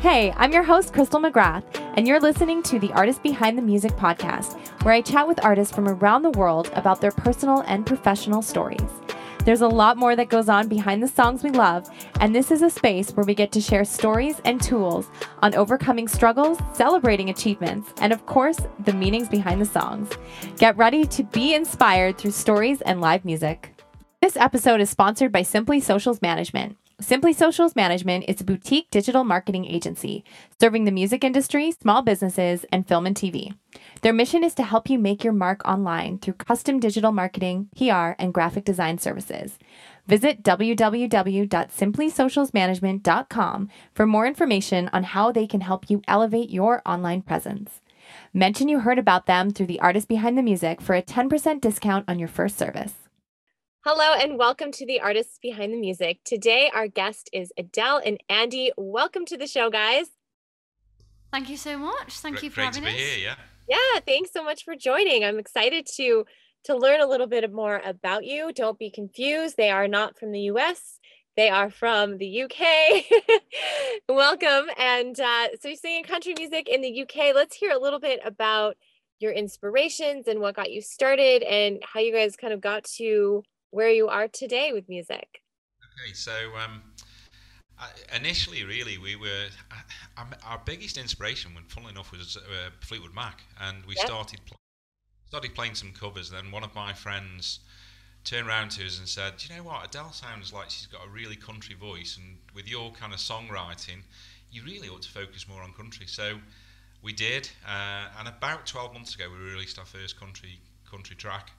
Hey, I'm your host, Crystal McGrath, and you're listening to the Artist Behind the Music podcast, where I chat with artists from around the world about their personal and professional stories. There's a lot more that goes on behind the songs we love, and this is a space where we get to share stories and tools on overcoming struggles, celebrating achievements, and of course, the meanings behind the songs. Get ready to be inspired through stories and live music. This episode is sponsored by Simply Socials Management. Simply Socials Management is a boutique digital marketing agency serving the music industry, small businesses, and film and TV. Their mission is to help you make your mark online through custom digital marketing, PR, and graphic design services. Visit www.simplysocialsmanagement.com for more information on how they can help you elevate your online presence. Mention you heard about them through the artist behind the music for a 10% discount on your first service. Hello and welcome to the Artists Behind the Music. Today, our guest is Adele and Andy. Welcome to the show, guys. Thank you so much. Thank Great, you for great having to be us. here. Yeah. Yeah, thanks so much for joining. I'm excited to to learn a little bit more about you. Don't be confused. They are not from the US. They are from the UK. Welcome. And uh, so you're singing country music in the UK. Let's hear a little bit about your inspirations and what got you started and how you guys kind of got to where you are today with music. Okay. So um, initially, really, we were our, biggest inspiration, when funnily enough, was uh, Fleetwood Mac, and we Yeah. started started playing some covers. Then one of my friends turned around to us and said, "Do you know what? Adele sounds like she's got a really country voice, and with your kind of songwriting, you really ought to focus more on country." So we did, uh, and about 12 months ago, we released our first country country track.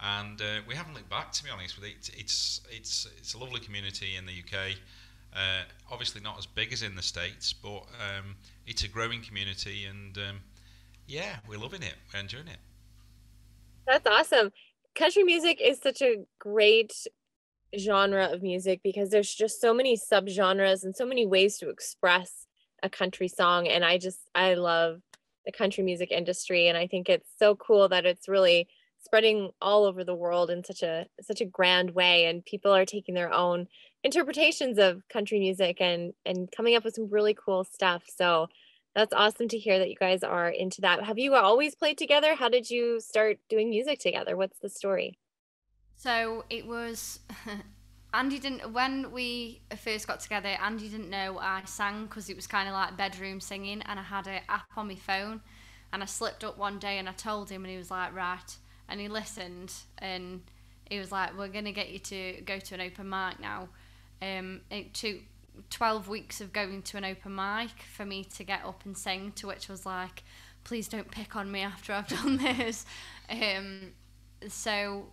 And uh, we haven't looked back. To be honest, with it, it's it's it's a lovely community in the UK. Uh, obviously, not as big as in the states, but um, it's a growing community, and um, yeah, we're loving it. We're enjoying it. That's awesome. Country music is such a great genre of music because there's just so many subgenres and so many ways to express a country song. And I just, I love the country music industry. And I think it's so cool that it's really spreading all over the world in such a such a grand way and people are taking their own interpretations of country music and and coming up with some really cool stuff so that's awesome to hear that you guys are into that. Have you always played together? How did you start doing music together? What's the story? So it was Andy didn't when we first got together. Andy didn't know I sang because it was kind of like bedroom singing, and I had an app on my phone, and I slipped up one day and I told him, and he was like, right, and he listened, and he was like, we're gonna get you to go to an open mic now. Um, it took 12 weeks of going to an open mic for me to get up and sing, to which was like, please don't pick on me after I've done this. Um, so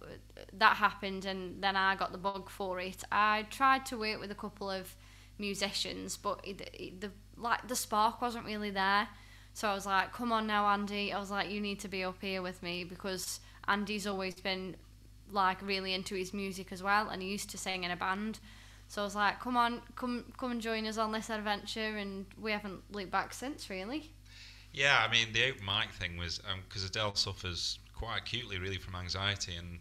that happened, and then I got the bug for it. I tried to work with a couple of musicians, but it, it, the like the spark wasn't really there. So I was like, "Come on now, Andy." I was like, "You need to be up here with me because Andy's always been like really into his music as well, and he used to sing in a band." So I was like, "Come on, come come and join us on this adventure," and we haven't looked back since, really. Yeah, I mean the open mic thing was um, because Adele suffers quite acutely, really, from anxiety, and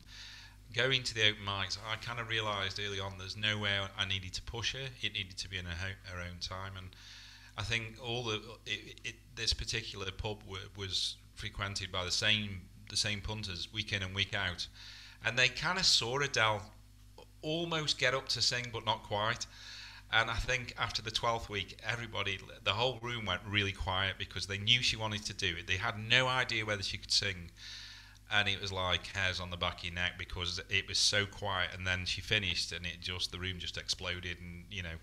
going to the open mics, I kind of realised early on there's nowhere I needed to push her. It needed to be in her, her own time, and I think all the it, it, this particular pub w- was frequented by the same the same punters week in and week out, and they kind of saw Adele almost get up to sing, but not quite. And I think after the 12th week, everybody, the whole room went really quiet because they knew she wanted to do it. They had no idea whether she could sing. And it was like hairs on the back of your neck because it was so quiet. And then she finished and it just, the room just exploded. And, you know,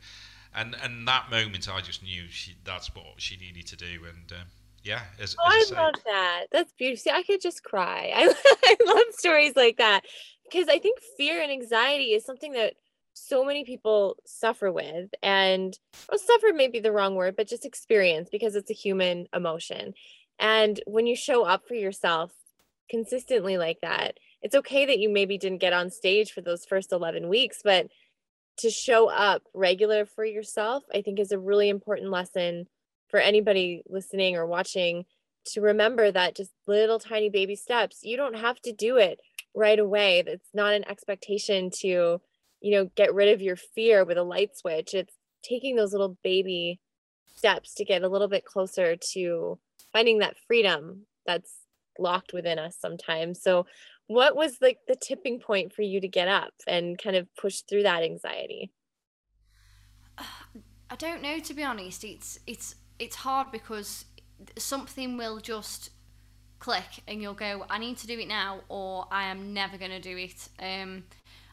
and, and that moment I just knew she, that's what she needed to do. And, uh, yeah, as, Oh, I as I love that. That's beautiful. See, I could just cry. I, I love stories like that because I think fear and anxiety is something that so many people suffer with. And well, suffer may be the wrong word, but just experience because it's a human emotion. And when you show up for yourself consistently like that, it's okay that you maybe didn't get on stage for those first 11 weeks, but to show up regular for yourself, I think is a really important lesson for anybody listening or watching to remember that just little tiny baby steps you don't have to do it right away that's not an expectation to you know get rid of your fear with a light switch it's taking those little baby steps to get a little bit closer to finding that freedom that's locked within us sometimes. So, what was like the tipping point for you to get up and kind of push through that anxiety? Uh, I don't know to be honest. It's it's it's hard because something will just click and you'll go, I need to do it now or I am never going to do it. Um,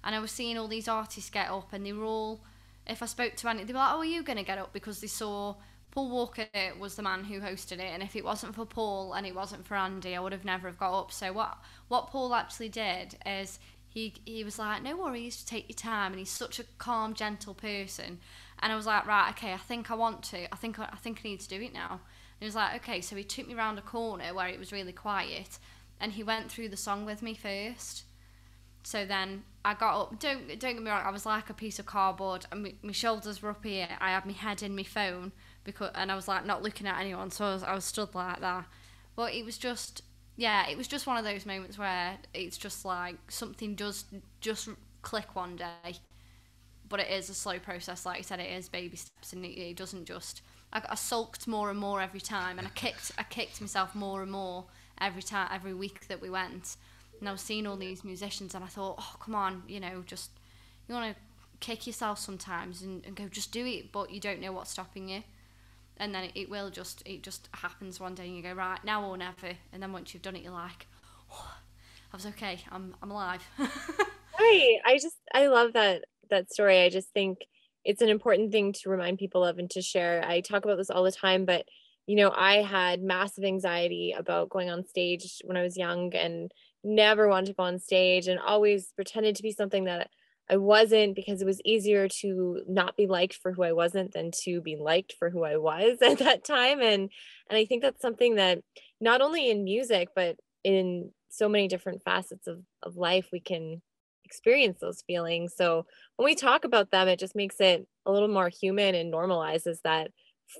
and I was seeing all these artists get up and they were all, if I spoke to Andy, they were like, oh, are you going to get up? Because they saw Paul Walker was the man who hosted it. And if it wasn't for Paul and it wasn't for Andy, I would have never have got up. So what, what Paul actually did is he, he was like, no worries, just take your time. And he's such a calm, gentle person. And I was like, right, okay, I think I want to. I think I think I need to do it now. And he was like, okay. So he took me around a corner where it was really quiet, and he went through the song with me first. So then I got up. Don't don't get me wrong. I was like a piece of cardboard, and my, my shoulders were up here. I had my head in my phone because, and I was like not looking at anyone. So I was, I was stood like that. But it was just, yeah, it was just one of those moments where it's just like something does just click one day. But it is a slow process, like you said. It is baby steps, and it, it doesn't just. I, I sulked more and more every time, and I kicked I kicked myself more and more every time every week that we went and I was seeing all these musicians, and I thought, oh, come on, you know, just you want to kick yourself sometimes and, and go, just do it, but you don't know what's stopping you. And then it, it will just, it just happens one day, and you go, right, now or never. And then once you've done it, you're like, oh, I was okay, I'm, I'm alive. right. I just, I love that, that story. I just think it's an important thing to remind people of and to share. I talk about this all the time, but you know, I had massive anxiety about going on stage when I was young and never wanted to go on stage and always pretended to be something that I wasn't because it was easier to not be liked for who I wasn't than to be liked for who I was at that time and and I think that's something that not only in music but in so many different facets of of life we can experience those feelings. So when we talk about them it just makes it a little more human and normalizes that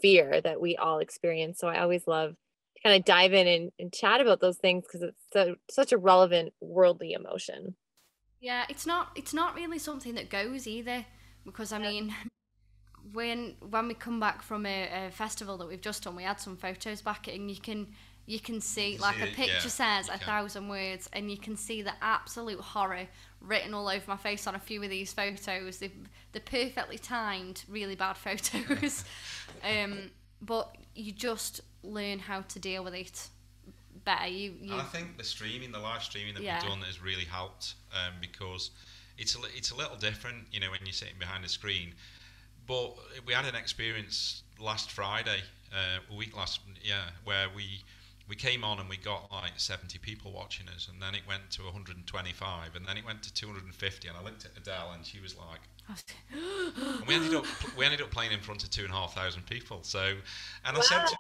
fear that we all experience. So I always love to kind of dive in and, and chat about those things because it's so, such a relevant worldly emotion. Yeah, it's not it's not really something that goes either because I mean when when we come back from a, a, festival that we've just done, we had some photos back and you can you can see like a picture yeah, says a thousand words and you can see the absolute horror written all over my face on a few of these photos. They're, they're perfectly timed, really bad photos. um, but you just learn how to deal with it better. You, you I think the streaming, the live streaming that yeah. we've done has really helped um, because it's a, it's a little different, you know, when you're sitting behind a screen. But we had an experience last Friday, uh, a week last, yeah, where we we came on and we got like 70 people watching us, and then it went to 125, and then it went to 250. And I looked at Adele, and she was like, and we ended up we ended up playing in front of two and a half thousand people. So, and wow. I said to,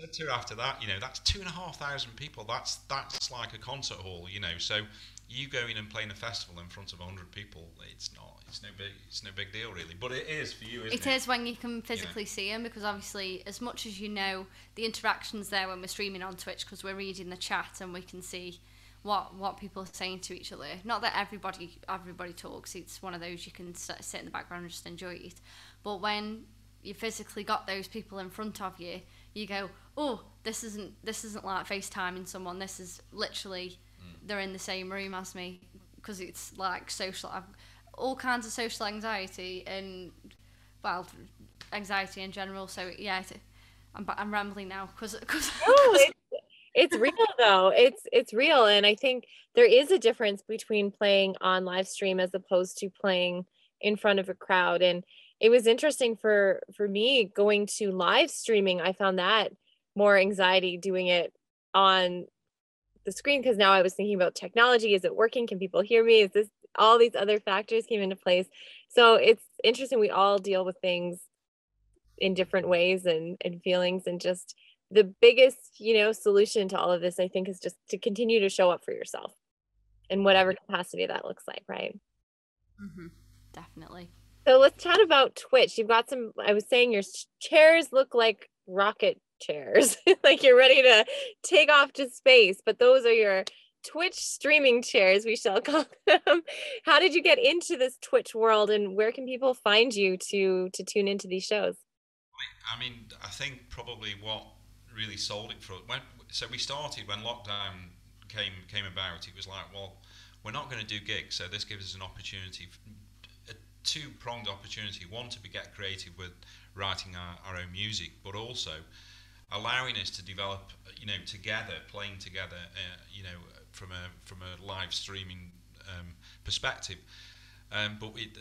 said to her after that, you know, that's two and a half thousand people. That's that's like a concert hall, you know. So you going and playing a festival in front of hundred people, it's not, it's no big, it's no big deal really. But it is for you, isn't it? It is when you can physically you know? see them because obviously, as much as you know, the interactions there when we're streaming on Twitch because we're reading the chat and we can see what what people are saying to each other. Not that everybody everybody talks. It's one of those you can sit in the background and just enjoy it. But when you physically got those people in front of you, you go, oh, this isn't this isn't like FaceTiming someone. This is literally. They're in the same room as me because it's like social. I've all kinds of social anxiety and well, anxiety in general. So yeah, I'm I'm rambling now because because. it's, it's real though. It's it's real, and I think there is a difference between playing on live stream as opposed to playing in front of a crowd and it was interesting for for me going to live streaming i found that more anxiety doing it on the screen because now I was thinking about technology. Is it working? Can people hear me? Is this all these other factors came into place? So it's interesting. We all deal with things in different ways and, and feelings and just the biggest, you know, solution to all of this, I think, is just to continue to show up for yourself in whatever capacity that looks like, right? Mm-hmm. Definitely. So let's chat about Twitch. You've got some, I was saying your chairs look like rocket chairs like you're ready to take off to space but those are your twitch streaming chairs we shall call them how did you get into this twitch world and where can people find you to to tune into these shows I mean, I think probably what really sold it for us. When, so we started when lockdown came came about. It was like, well, we're not going to do gigs, so this gives us an opportunity, a two pronged opportunity. One to be get creative with writing our, our own music, but also allowing us to develop, you know, together, playing together, uh, you know, from a from a live streaming um, perspective. Um, but we,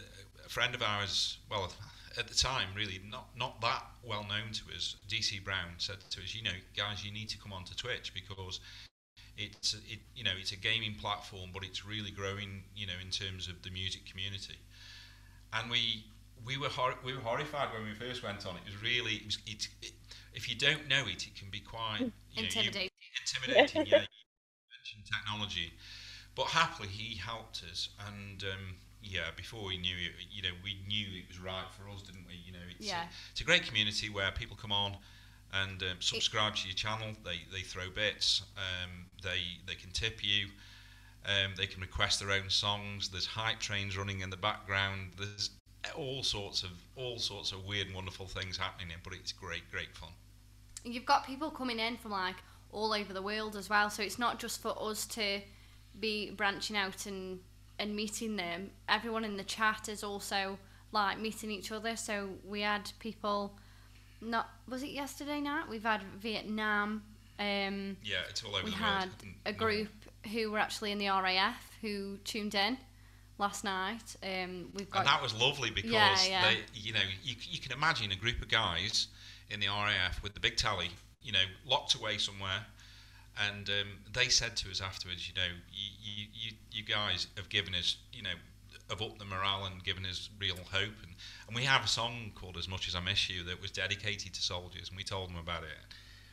a friend of ours, well, at the time, really not not that well known to us, DC Brown said to us, you know, guys, you need to come onto Twitch because it's it, you know it's a gaming platform, but it's really growing, you know, in terms of the music community. And we we were hor- we were horrified when we first went on. It was really it was it, it if you don't know it, it can be quite you intimidating. Know, you, intimidating, yeah. You mentioned technology, but happily he helped us, and um, yeah, before we knew it, you know, we knew it was right for us, didn't we? You know, it's Yeah. a, it's a great community where people come on and um, subscribe to your channel. They they throw bits. Um, they they can tip you. Um, they can request their own songs. There's hype trains running in the background. There's all sorts of all sorts of weird and wonderful things happening here, but it's great, great fun. You've got people coming in from like all over the world as well, so it's not just for us to be branching out and and meeting them. Everyone in the chat is also like meeting each other. So we had people. Not was it yesterday night? We've had Vietnam. Um, Yeah, it's all over we the had a no- group who were actually in the RAF who tuned in last night. Um, we've got And that was lovely because Yeah, yeah. they, you know, you, you can imagine a group of guys in the RAF with the big tally, you know, locked away somewhere. And um, they said to us afterwards, you know, you, you, you, guys have given us, you know, have upped the morale and given us real hope. And, and we have a song called As Much As I Miss You that was dedicated to soldiers, and we told them about it.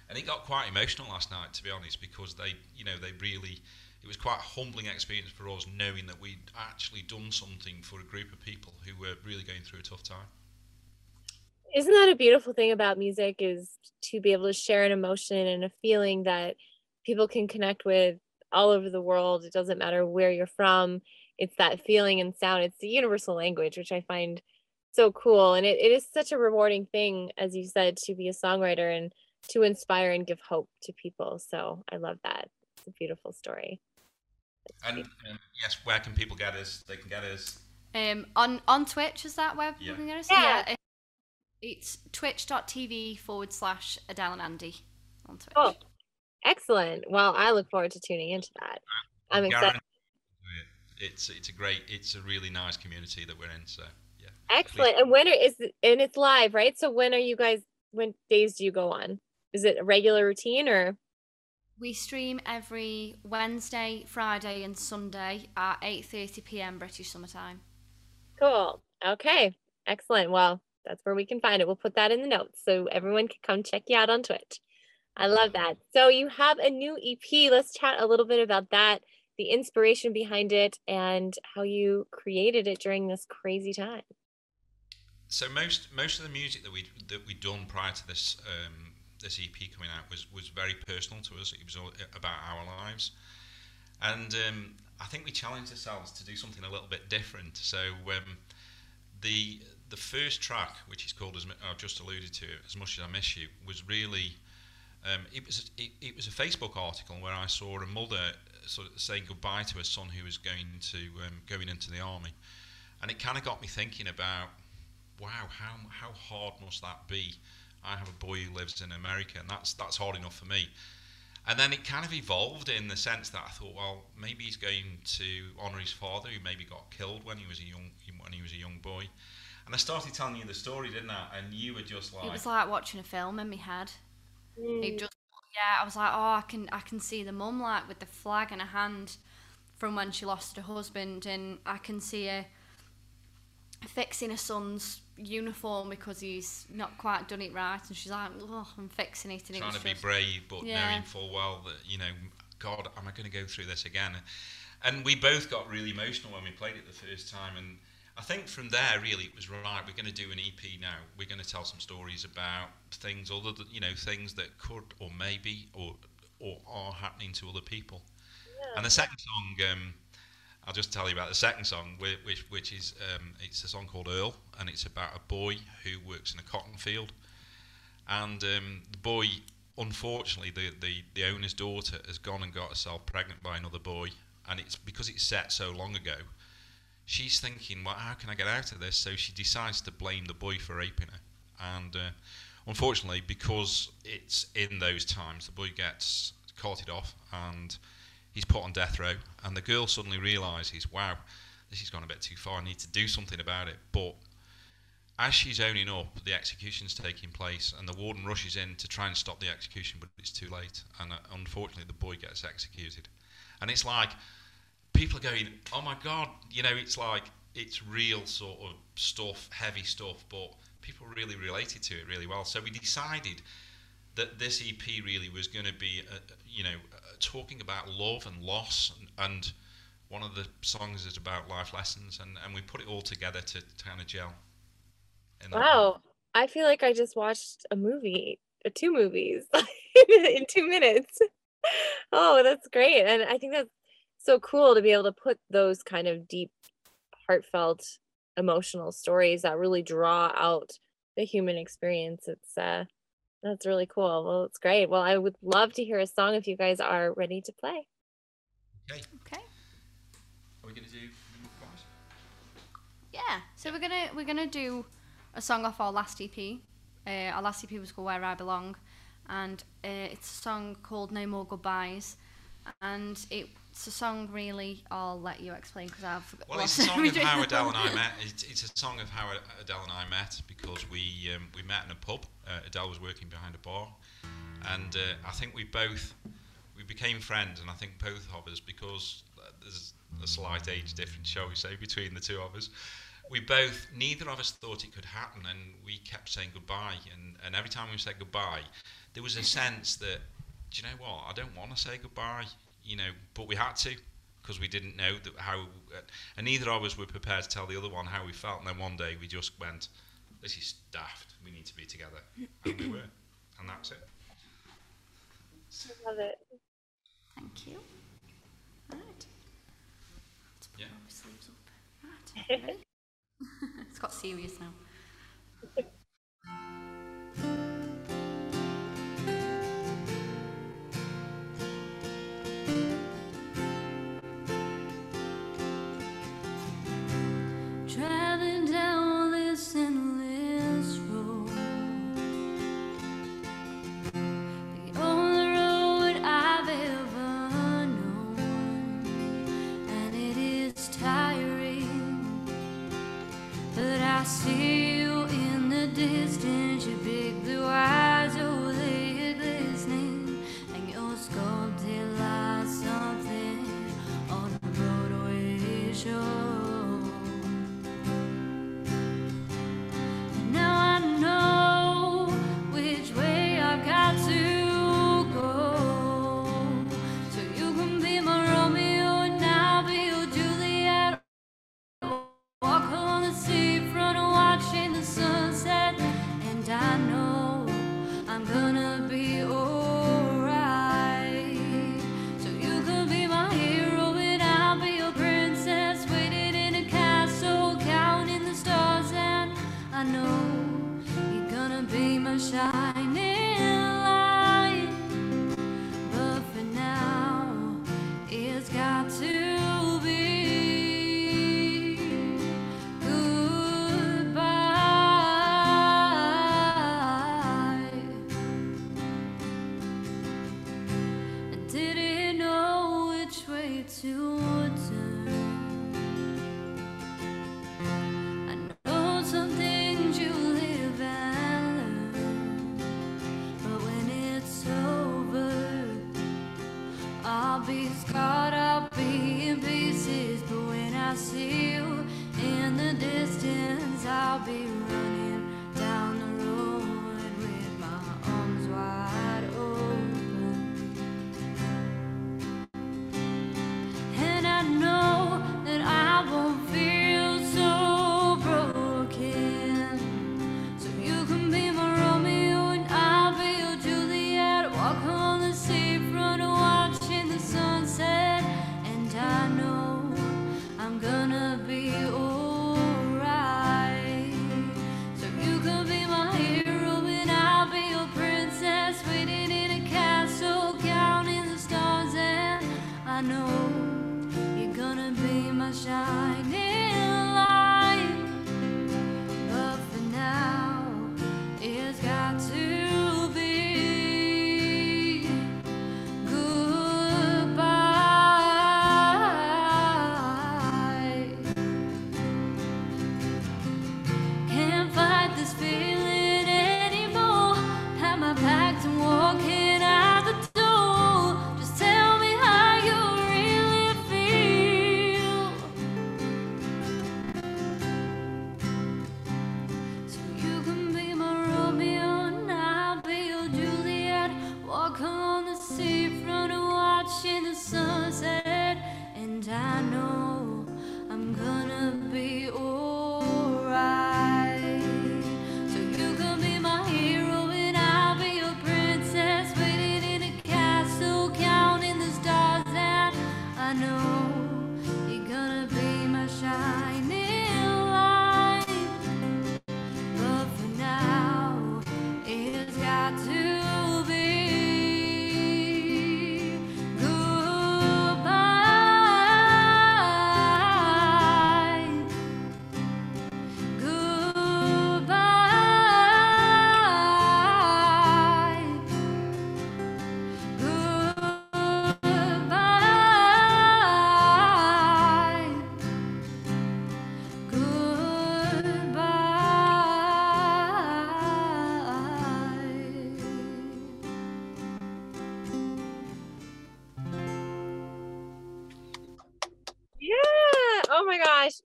And it got quite emotional last night, to be honest, because they, you know, they really, it was quite a humbling experience for us knowing that we'd actually done something for a group of people who were really going through a tough time. Isn't that a beautiful thing about music is to be able to share an emotion and a feeling that people can connect with all over the world. It doesn't matter where you're from. It's that feeling and sound. It's the universal language, which I find so cool. And it, it is such a rewarding thing, as you said, to be a songwriter and to inspire and give hope to people. So I love that. It's a beautiful story. And um, yes, where can people get us? They can get us. Um, on on Twitch is that where Yeah. we can get us? Yeah. it- it's twitch.tv forward slash Adele and Andy on Twitch. Oh, excellent. Well, I look forward to tuning into that. I'm excited. It's it's a great, it's a really nice community that we're in. So yeah. Excellent. And when are, is it- and it's live, right? So when are you guys? When days do you go on? Is it a regular routine or? We stream every Wednesday, Friday, and Sunday at 8:30 p.m. British Summer Time. Cool. Okay. Excellent. Well, that's where we can find it. We'll put that in the notes so everyone can come check you out on Twitch. I love that. So you have a new EP. Let's chat a little bit about that, the inspiration behind it, and how you created it during this crazy time. So most most of the music that we that we'd done prior to this um, this EP coming out was was very personal to us. It was all about our lives, and um, I think we challenged ourselves to do something a little bit different. So um, the the first track, which is called as I've just alluded to, as much as I miss you, was really um, it was it, it was a Facebook article where I saw a mother sort of saying goodbye to her son who was going to um, going into the army, and it kind of got me thinking about wow how how hard must that be? I have a boy who lives in America, and that's that's hard enough for me. And then it kind of evolved in the sense that I thought, well, maybe he's going to honour his father, who maybe got killed when he was a young when he was a young boy. And I started telling you the story, didn't I? And you were just like, It was like watching a film in my head. Mm. It just yeah, I was like, oh, I can I can see the mum like with the flag in her hand from when she lost her husband, and I can see her fixing her son's uniform because he's not quite done it right, and she's like, oh, I'm fixing it, and it trying was to be just, brave, but Yeah. knowing full well that you know, God, am I going to go through this again? And we both got really emotional when we played it the first time, and I think from there, really, it was right. We're going to do an EP now. We're going to tell some stories about things other than you know things that could or maybe or or are happening to other people. And the second song, um, I'll just tell you about the second song, which which is um, it's a song called Earl, and it's about a boy who works in a cotton field, and um, the boy, unfortunately, the, the the owner's daughter has gone and got herself pregnant by another boy, and it's because it's set so long ago. She's thinking, well, how can I get out of this? So she decides to blame the boy for raping her, and uh, unfortunately, because it's in those times, the boy gets carted off and he's put on death row, and the girl suddenly realizes, wow, this has gone a bit too far. I need to do something about it. But as she's owning up, the execution's taking place, and the warden rushes in to try and stop the execution, but it's too late. And uh, unfortunately, the boy gets executed. And it's like people are going, "Oh my God!" You know, it's like it's real sort of stuff, heavy stuff, but people really related to it really well. So we decided that this EP really was going to be, uh, you know, uh, talking about love and loss, and, and, one of the songs is about life lessons, and, and we put it all together to, kind of gel. Wow, I feel like I just watched a movie, uh, two movies in two minutes. Oh, that's great, and I think that's so cool to be able to put those kind of deep, heartfelt, emotional stories that really draw out the human experience. It's uh that's really cool. Well, it's great. Well, I would love to hear a song if you guys are ready to play. Okay. Okay. Are we gonna do? Yeah. So we're gonna we're gonna do a song off our last EP. Uh, our last EP was called Where I Belong, and uh, it's a song called No More Goodbyes, and it's a song really. I'll let you explain because I've. Well, it's a song of how Adele and I met. It's, it's a song of how Adele and I met because we um, we met in a pub. Uh, Adele was working behind a bar, and uh, I think we both we became friends, and I think both of us because there's a slight age difference, shall we say, between the two of us. We both, neither of us thought it could happen, and we kept saying goodbye. And, and every time we said goodbye, there was a sense that, do you know what? I don't want to say goodbye, you know, but we had to because we didn't know that how, and neither of us were prepared to tell the other one how we felt. And then one day we just went, "This is daft. We need to be together," and we were, and that's it. I love it. Thank you. Right. Let's put Yeah. our sleeves up. Right. it's got serious now. I see you in the distance, see you in the distance, I'll be running I know you're gonna be my shining.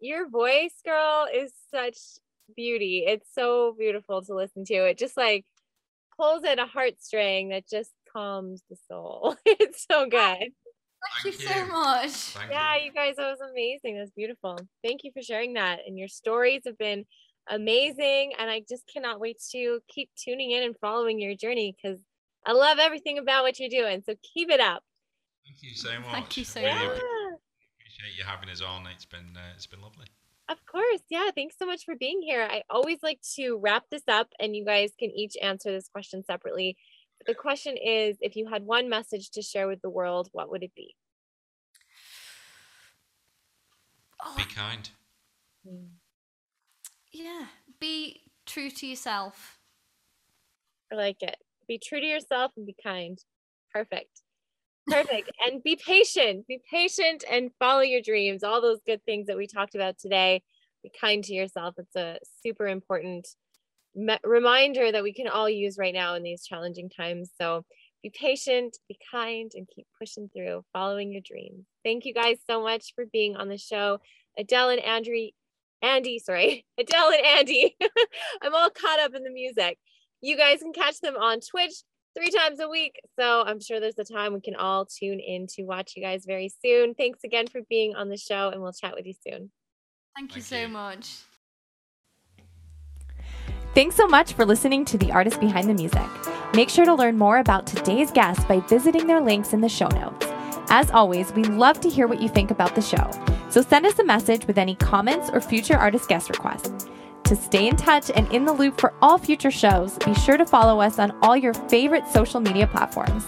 Your voice, girl, is such beauty. It's so beautiful to listen to. It just like pulls at a heartstring that just calms the soul. it's so good. Thank, Thank you, so much. Thank yeah, you. you guys, that was amazing. That's beautiful. Thank you for sharing that. And your stories have been amazing. And I just cannot wait to keep tuning in and following your journey because I love everything about what you're doing. So keep it up. Thank you so much. Thank you so much appreciate you having us on. It's been uh, it's been lovely. Of course. Yeah. Thanks so much for being here. I always like to wrap this up and you guys can each answer this question separately. The question is if you had one message to share with the world, what would it be? Oh. Be kind. Hmm. Yeah. Be true to yourself. I like it. Be true to yourself and be kind. Perfect. Perfect. and be patient. Be patient and follow your dreams. All those good things that we talked about today. Be kind to yourself. It's a super important me- reminder that we can all use right now in these challenging times. So be patient, be kind, and keep pushing through, following your dreams. Thank you guys so much for being on the show. Adele and Andrew, Andy, sorry, Adele and Andy. I'm all caught up in the music. You guys can catch them on Twitch, three times a week. So I'm sure there's a time we can all tune in to watch you guys very soon. Thanks again for being on the show, and we'll chat with you soon. Thank you so you. much. Thanks so much for listening to The Artist Behind the Music. Make sure to learn more about today's guest by visiting their links in the show notes. As always, we love to hear what you think about the show. So send us a message with any comments or future artist guest requests. To stay in touch and in the loop for all future shows, be sure to follow us on all your favorite social media platforms.